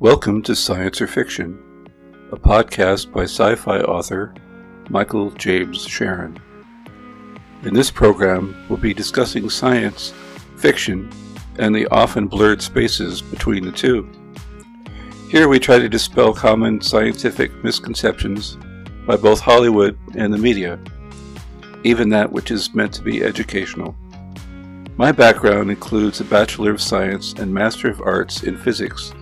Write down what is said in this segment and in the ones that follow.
Welcome to Science or Fiction, a podcast by sci fi author Michael James Scharen. In this program, we'll be discussing science, fiction, and the often blurred spaces between the two. Here we try to dispel common scientific misconceptions by both Hollywood and the media, even that which is meant to be educational. My background includes a Bachelor of Science and Master of Arts in Physics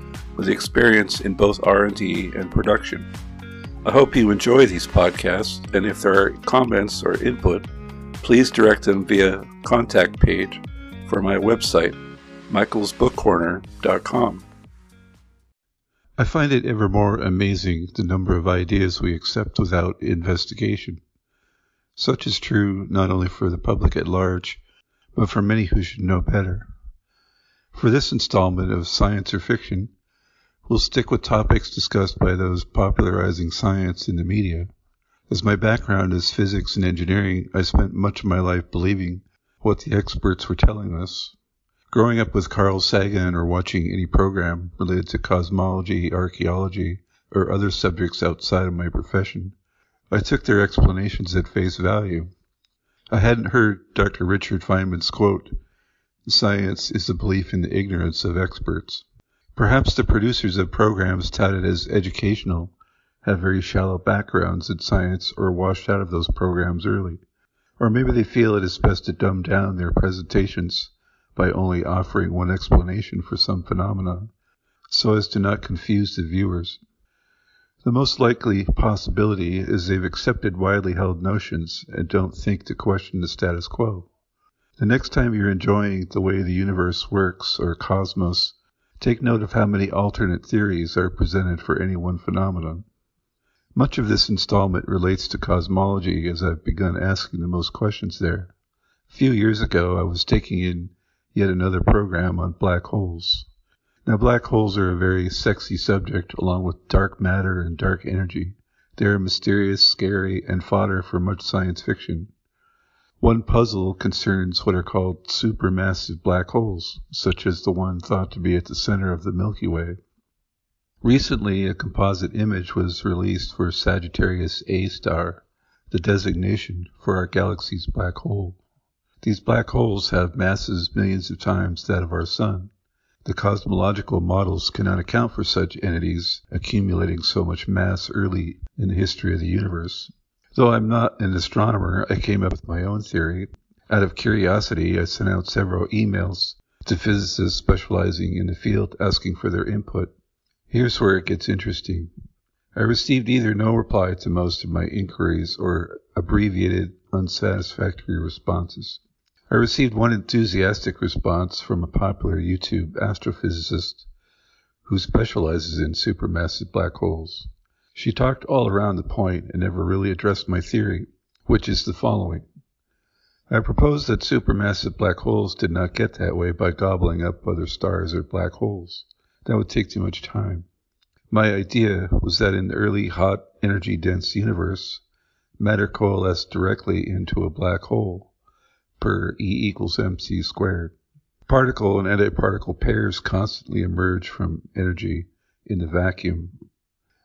with experience in both R&D and production. I hope you enjoy these podcasts, and if there are comments or input, please direct them via contact page for my website, michaelsbookcorner.com. I find it ever more amazing the number of ideas we accept without investigation. Such is true not only for the public at large, but for many who should know better. For this installment of Science or Fiction, we'll stick with topics discussed by those popularizing science in the media. As my background is physics and engineering, I spent much of my life believing what the experts were telling us. Growing up with Carl Sagan or watching any program related to cosmology, archaeology, or other subjects outside of my profession, I took their explanations at face value. I hadn't heard Dr. Richard Feynman's quote, Science is the belief in the ignorance of experts. Perhaps the producers of programs touted as educational have very shallow backgrounds in science or washed out of those programs early. Or maybe they feel it is best to dumb down their presentations by only offering one explanation for some phenomena, so as to not confuse the viewers. The most likely possibility is they've accepted widely held notions and don't think to question the status quo. The next time you're enjoying the way the universe works or cosmos Take note of how many alternate theories are presented for any one phenomenon. Much of this installment relates to cosmology as I've begun asking the most questions there. A few years ago, I was taking in yet another program on black holes. Now, black holes are a very sexy subject along with dark matter and dark energy. They are mysterious, scary, and fodder for much science fiction. One puzzle concerns what are called supermassive black holes, such as the one thought to be at the center of the Milky Way. Recently, a composite image was released for Sagittarius A star, the designation for our galaxy's black hole. These black holes have masses millions of times that of our Sun. The cosmological models cannot account for such entities accumulating so much mass early in the history of the universe. Though I'm not an astronomer, I came up with my own theory. Out of curiosity, I sent out several emails to physicists specializing in the field asking for their input. Here's where it gets interesting. I received either no reply to most of my inquiries or abbreviated, unsatisfactory responses. I received one enthusiastic response from a popular YouTube astrophysicist who specializes in supermassive black holes. She talked all around the point and never really addressed my theory, which is the following. I proposed that supermassive black holes did not get that way by gobbling up other stars or black holes. That would take too much time. My idea was that in the early hot, energy dense universe, matter coalesced directly into a black hole, per E equals mc squared. Particle and antiparticle pairs constantly emerge from energy in the vacuum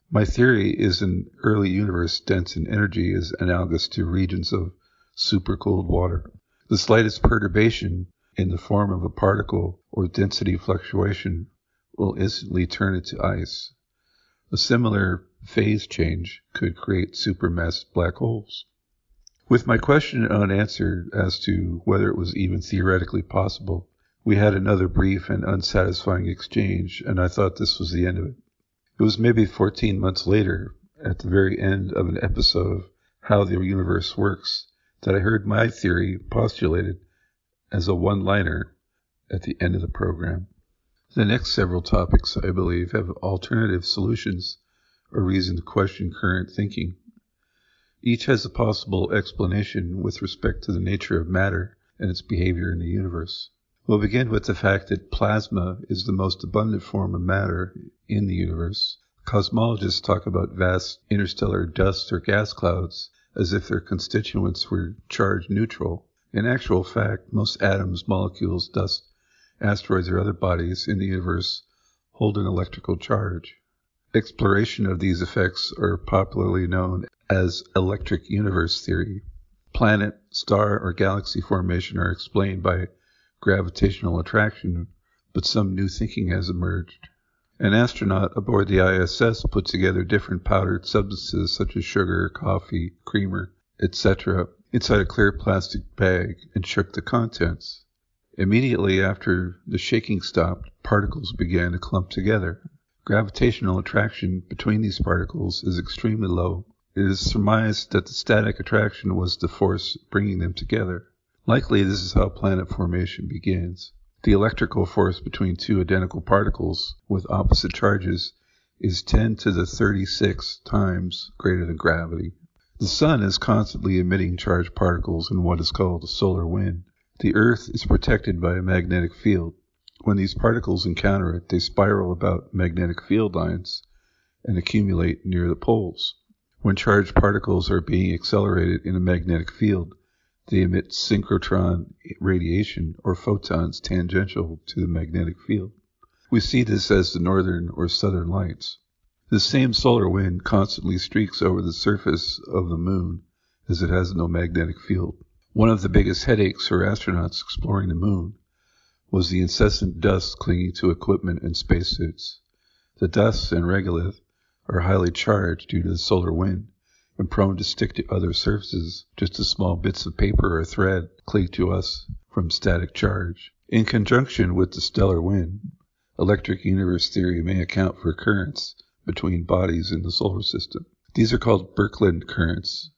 my theory is an early universe dense in energy is analogous to regions of supercooled water. The slightest perturbation in the form of a particle or density fluctuation will instantly turn it to ice. A similar phase change could create supermassive black holes. With my question unanswered as to whether it was even theoretically possible, we had another brief and unsatisfying exchange, and I thought this was the end of it. It was maybe 14 months later, at the very end of an episode of How the Universe Works, that I heard my theory postulated as a one liner at the end of the program. The next several topics, I believe, have alternative solutions or reason to question current thinking. Each has a possible explanation with respect to the nature of matter and its behavior in the universe. We'll begin with the fact that plasma is the most abundant form of matter in the universe. Cosmologists talk about vast interstellar dust or gas clouds as if their constituents were charged neutral. In actual fact, most atoms, molecules, dust, asteroids, or other bodies in the universe hold an electrical charge. Exploration of these effects are popularly known as electric universe theory. Planet, star, or galaxy formation are explained by gravitational attraction, but some new thinking has emerged. An astronaut aboard the ISS put together different powdered substances such as sugar, coffee, creamer, etc., inside a clear plastic bag and shook the contents. Immediately after the shaking stopped, particles began to clump together. Gravitational attraction between these particles is extremely low. It is surmised that the static attraction was the force bringing them together. Likely this is how planet formation begins. The electrical force between two identical particles with opposite charges is 10 to the 36 times greater than gravity. The sun is constantly emitting charged particles in what is called a solar wind. The earth is protected by a magnetic field. When these particles encounter it, they spiral about magnetic field lines and accumulate near the poles. When charged particles are being accelerated in a magnetic field, they emit synchrotron radiation or photons tangential to the magnetic field. We see this as the northern or southern lights. The same solar wind constantly streaks over the surface of the moon as it has no magnetic field. One of the biggest headaches for astronauts exploring the moon was the incessant dust clinging to equipment and spacesuits. The dust and regolith are highly charged due to the solar wind and prone to stick to other surfaces, just as small bits of paper or thread cling to us from static charge. In conjunction with the stellar wind, electric universe theory may account for currents between bodies in the solar system. These are called Birkeland currents.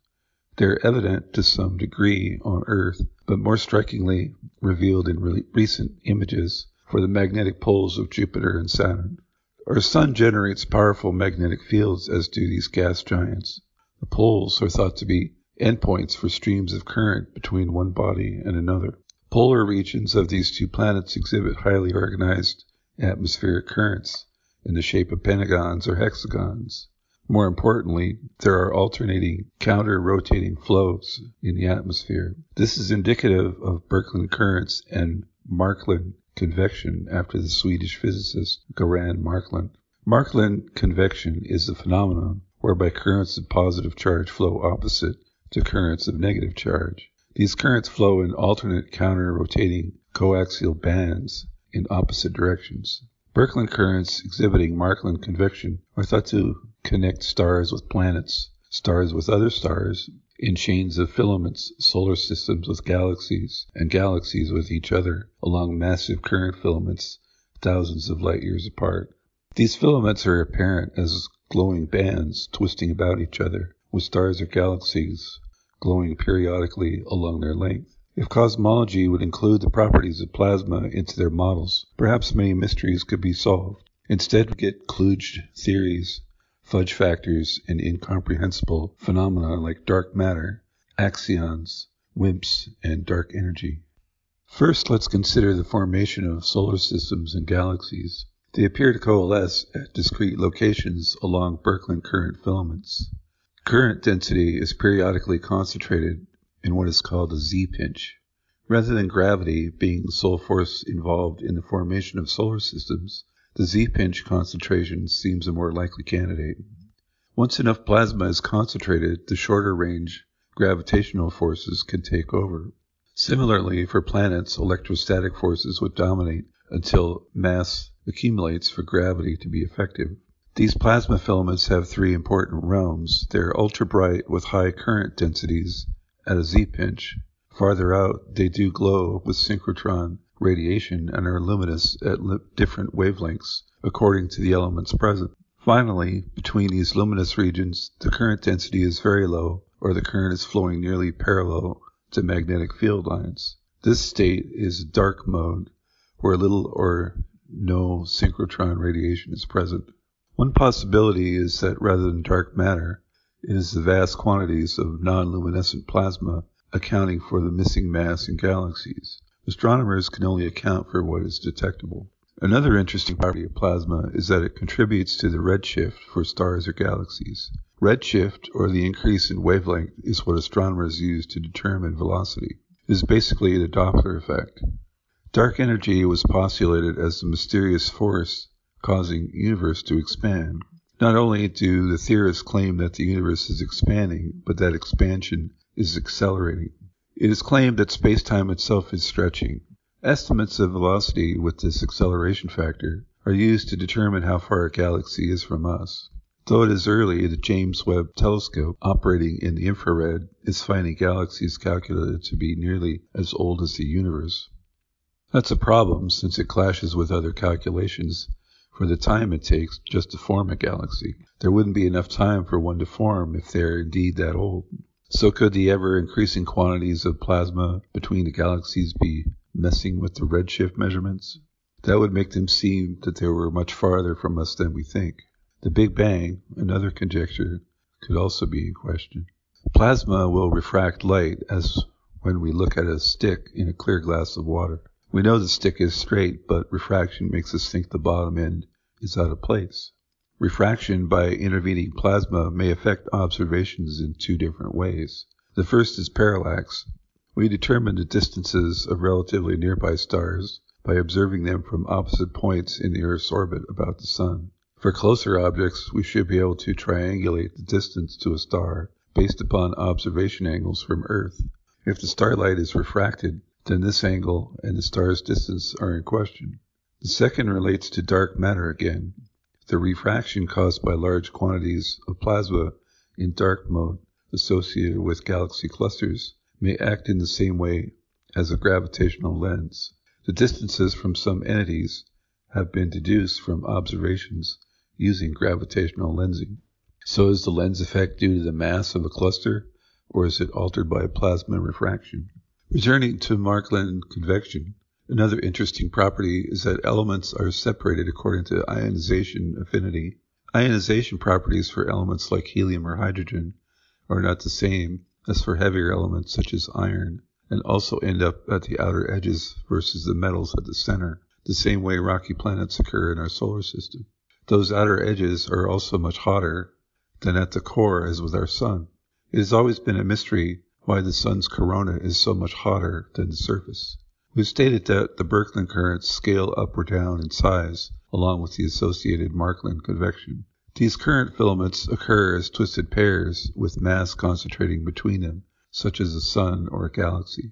They are evident to some degree on Earth, but more strikingly revealed in re- recent images for the magnetic poles of Jupiter and Saturn. Our sun generates powerful magnetic fields, as do these gas giants. The poles are thought to be endpoints for streams of current between one body and another. Polar regions of these two planets exhibit highly organized atmospheric currents in the shape of pentagons or hexagons. More importantly, there are alternating counter-rotating flows in the atmosphere. This is indicative of Birkeland currents and Marklund convection after the Swedish physicist Göran Marklund. Marklund convection is the phenomenon whereby currents of positive charge flow opposite to currents of negative charge. These currents flow in alternate counter-rotating coaxial bands in opposite directions. Birkeland currents exhibiting Marklund convection are thought to connect stars with planets, stars with other stars, in chains of filaments, solar systems with galaxies, and galaxies with each other along massive current filaments thousands of light years apart. These filaments are apparent as glowing bands twisting about each other, with stars or galaxies glowing periodically along their length. If cosmology would include the properties of plasma into their models, perhaps many mysteries could be solved. Instead, we get kludged theories, fudge factors, and incomprehensible phenomena like dark matter, axions, WIMPs, and dark energy. First, let's consider the formation of solar systems and galaxies. They appear to coalesce at discrete locations along Birkeland current filaments. Current density is periodically concentrated in what is called a Z-pinch. Rather than gravity being the sole force involved in the formation of solar systems, the Z-pinch concentration seems a more likely candidate. Once enough plasma is concentrated, the shorter range gravitational forces can take over. Similarly, for planets, electrostatic forces would dominate until mass accumulates for gravity to be effective. These plasma filaments have three important realms. They're ultra bright with high current densities at a Z pinch. Farther out, they do glow with synchrotron radiation and are luminous at li- different wavelengths according to the elements present. Finally, between these luminous regions, the current density is very low, or the current is flowing nearly parallel to magnetic field lines. This state is dark mode, where little or no synchrotron radiation is present. One possibility is that rather than dark matter, it is the vast quantities of non-luminescent plasma accounting for the missing mass in galaxies. Astronomers can only account for what is detectable. Another interesting property of plasma is that it contributes to the redshift for stars or galaxies. Redshift, or the increase in wavelength, is what astronomers use to determine velocity. It is basically the Doppler effect. Dark energy was postulated as the mysterious force causing the universe to expand. Not only do the theorists claim that the universe is expanding, but that expansion is accelerating. It is claimed that space-time itself is stretching. Estimates of velocity with this acceleration factor are used to determine how far a galaxy is from us. Though it is early, the James Webb Telescope, operating in the infrared, is finding galaxies calculated to be nearly as old as the universe. That's a problem since it clashes with other calculations for the time it takes just to form a galaxy. There wouldn't be enough time for one to form if they're indeed that old. So could the ever increasing quantities of plasma between the galaxies be messing with the redshift measurements? That would make them seem that they were much farther from us than we think. The Big Bang, another conjecture, could also be in question. Plasma will refract light as when we look at a stick in a clear glass of water. We know the stick is straight, but refraction makes us think the bottom end is out of place. Refraction by intervening plasma may affect observations in two different ways. The first is parallax. We determine the distances of relatively nearby stars by observing them from opposite points in the Earth's orbit about the Sun. For closer objects, we should be able to triangulate the distance to a star based upon observation angles from Earth. If the starlight is refracted, then this angle and the star's distance are in question. The second relates to dark matter again. The refraction caused by large quantities of plasma in dark mode associated with galaxy clusters may act in the same way as a gravitational lens. The distances from some entities have been deduced from observations using gravitational lensing. So is the lens effect due to the mass of a cluster, or is it altered by a plasma refraction? Returning to Marklund convection, another interesting property is that elements are separated according to ionization affinity. Ionization properties for elements like helium or hydrogen are not the same as for heavier elements such as iron, and also end up at the outer edges versus the metals at the center, the same way rocky planets occur in our solar system. Those outer edges are also much hotter than at the core as with our sun. It has always been a mystery why the sun's corona is so much hotter than the surface. We've stated that the Birkeland currents scale up or down in size along with the associated Marklund convection. These current filaments occur as twisted pairs with mass concentrating between them, such as a sun or a galaxy.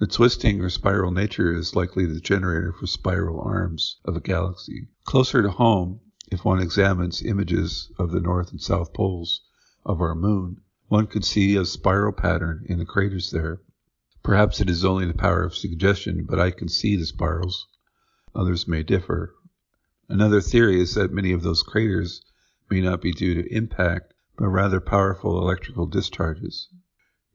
The twisting or spiral nature is likely the generator for spiral arms of a galaxy. Closer to home, if one examines images of the north and south poles of our moon, one could see a spiral pattern in the craters there. Perhaps it is only the power of suggestion, but I can see the spirals. Others may differ. Another theory is that many of those craters may not be due to impact, but rather powerful electrical discharges.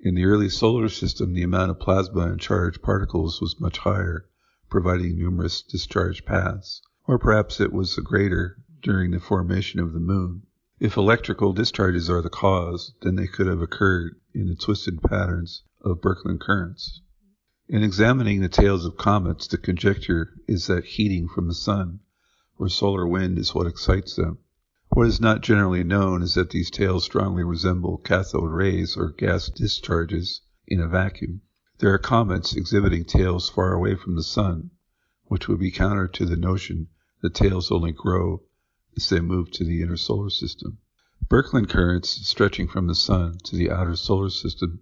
In the early solar system, the amount of plasma and charged particles was much higher, providing numerous discharge paths. Or perhaps it was greater during the formation of the moon. If electrical discharges are the cause, then they could have occurred in the twisted patterns of Birkeland currents. In examining the tails of comets, the conjecture is that heating from the sun or solar wind is what excites them. What is not generally known is that these tails strongly resemble cathode rays or gas discharges in a vacuum. There are comets exhibiting tails far away from the sun, which would be counter to the notion that tails only grow as they move to the inner solar system. Birkeland currents stretching from the sun to the outer solar system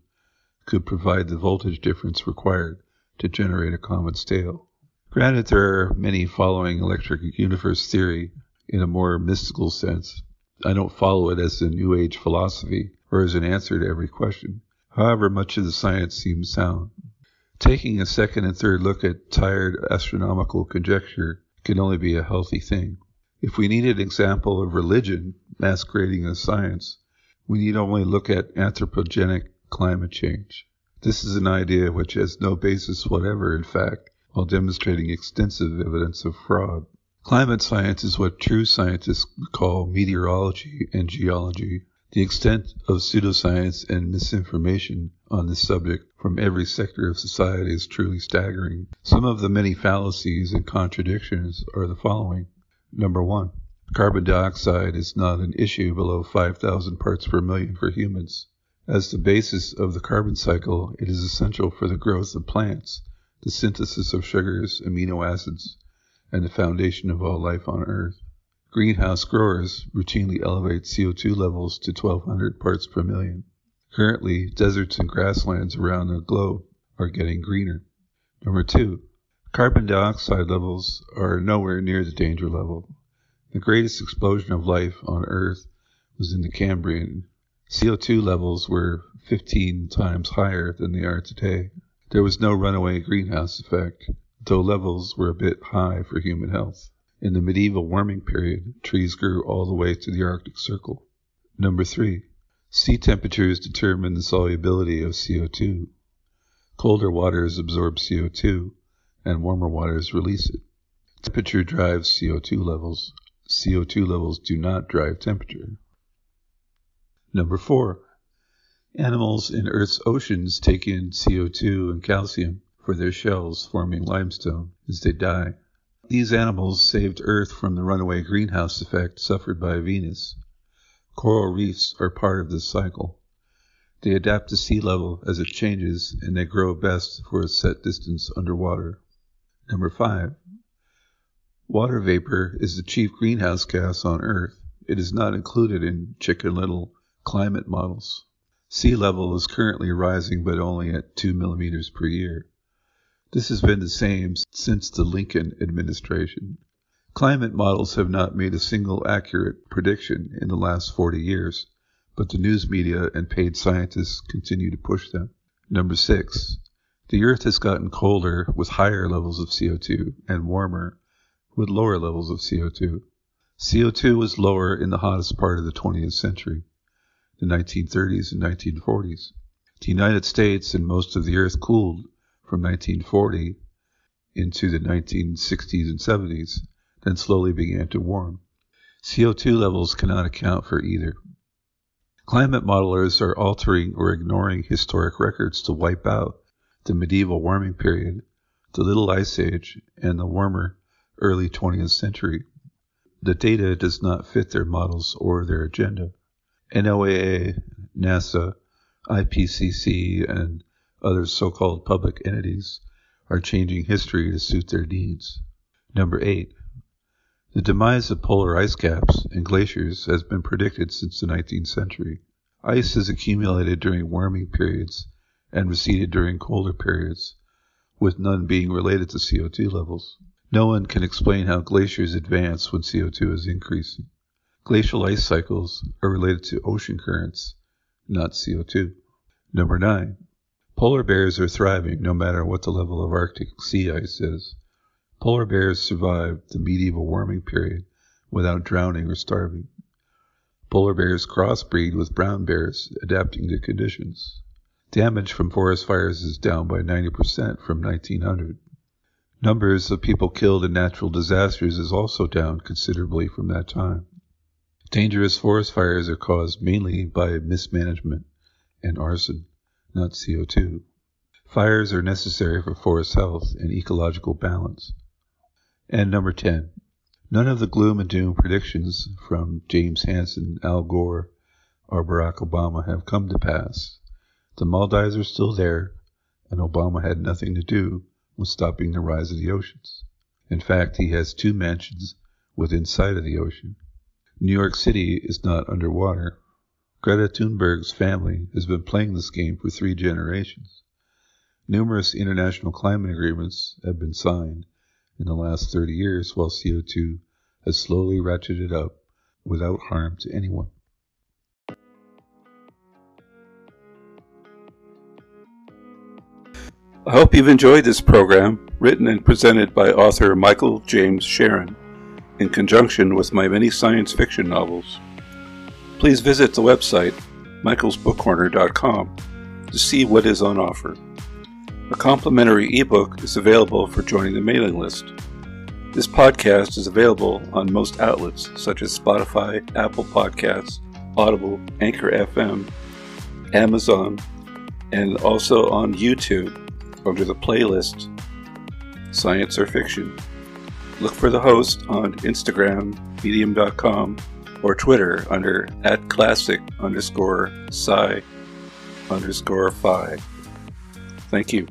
could provide the voltage difference required to generate a comet's tail. Granted, there are many following electric universe theory in a more mystical sense. I don't follow it as a New Age philosophy or as an answer to every question. However, much of the science seems sound. Taking a second and third look at tired astronomical conjecture can only be a healthy thing. If we need an example of religion masquerading as science, we need only look at anthropogenic climate change. This is an idea which has no basis whatever in fact, while demonstrating extensive evidence of fraud. Climate science is what true scientists call meteorology and geology. The extent of pseudoscience and misinformation on this subject from every sector of society is truly staggering. Some of the many fallacies and contradictions are the following. Number one, carbon dioxide is not an issue below 5,000 parts per million for humans. As the basis of the carbon cycle, it is essential for the growth of plants, the synthesis of sugars, amino acids, and the foundation of all life on Earth. Greenhouse growers routinely elevate CO2 levels to 1200 parts per million. Currently, deserts and grasslands around the globe are getting greener. Number two, carbon dioxide levels are nowhere near the danger level. The greatest explosion of life on Earth was in the Cambrian. CO2 levels were 15 times higher than they are today. There was no runaway greenhouse effect, though levels were a bit high for human health. In the medieval warming period, trees grew all the way to the Arctic Circle. Number three, sea temperatures determine the solubility of CO2. Colder waters absorb CO2, and warmer waters release it. Temperature drives CO2 levels. CO2 levels do not drive temperature. Number four, animals in Earth's oceans take in CO2 and calcium for their shells, forming limestone as they die. These animals saved Earth from the runaway greenhouse effect suffered by Venus. Coral reefs are part of this cycle. They adapt to sea level as it changes, and they grow best for a set distance underwater. Number five. Water vapor is the chief greenhouse gas on Earth. It is not included in Chicken Little climate models. Sea level is currently rising, but only at 2 millimeters per year. This has been the same since the Lincoln administration. Climate models have not made a single accurate prediction in the last 40 years but the news media and paid scientists continue to push them. Number six, the Earth has gotten colder with higher levels of CO2 and warmer with lower levels of CO2. CO2 was lower in the hottest part of the 20th century, the 1930s and 1940s. The United States and most of the Earth cooled from 1940 into the 1960s and 70s, then slowly began to warm. CO2 levels cannot account for either. Climate modelers are altering or ignoring historic records to wipe out the medieval warming period, the Little Ice Age, and the warmer early 20th century. The data does not fit their models or their agenda. NOAA, NASA, IPCC, and other so called public entities are changing history to suit their needs. Number eight, the demise of polar ice caps and glaciers has been predicted since the 19th century. Ice has accumulated during warming periods and receded during colder periods, with none being related to CO2 levels. No one can explain how glaciers advance when CO2 is increasing. Glacial ice cycles are related to ocean currents, not CO2. Number 9. Polar bears are thriving no matter what the level of Arctic sea ice is. Polar bears survived the medieval warming period without drowning or starving. Polar bears crossbreed with brown bears, adapting to conditions. Damage from forest fires is down by 90% from 1900. Numbers of people killed in natural disasters is also down considerably from that time. Dangerous forest fires are caused mainly by mismanagement and arson, not CO2. Fires are necessary for forest health and ecological balance. And number 10. None of the gloom and doom predictions from James Hansen, Al Gore, or Barack Obama have come to pass. The Maldives are still there, and Obama had nothing to do with stopping the rise of the oceans. In fact, he has two mansions within sight of the ocean. New York City is not underwater. Greta Thunberg's family has been playing this game for three generations. Numerous international climate agreements have been signed, in the last 30 years, while CO2 has slowly ratcheted up without harm to anyone. I hope you've enjoyed this program, written and presented by author Michael James Scharen, in conjunction with my many science fiction novels. Please visit the website, michaelsbookcorner.com, to see what is on offer. A complimentary ebook is available for joining the mailing list. This podcast is available on most outlets such as Spotify, Apple Podcasts, Audible, Anchor FM, Amazon, and also on YouTube under the playlist Science or Fiction. Look for the host on Instagram, medium.com, or Twitter under at classic underscore sci underscore phi. Thank you.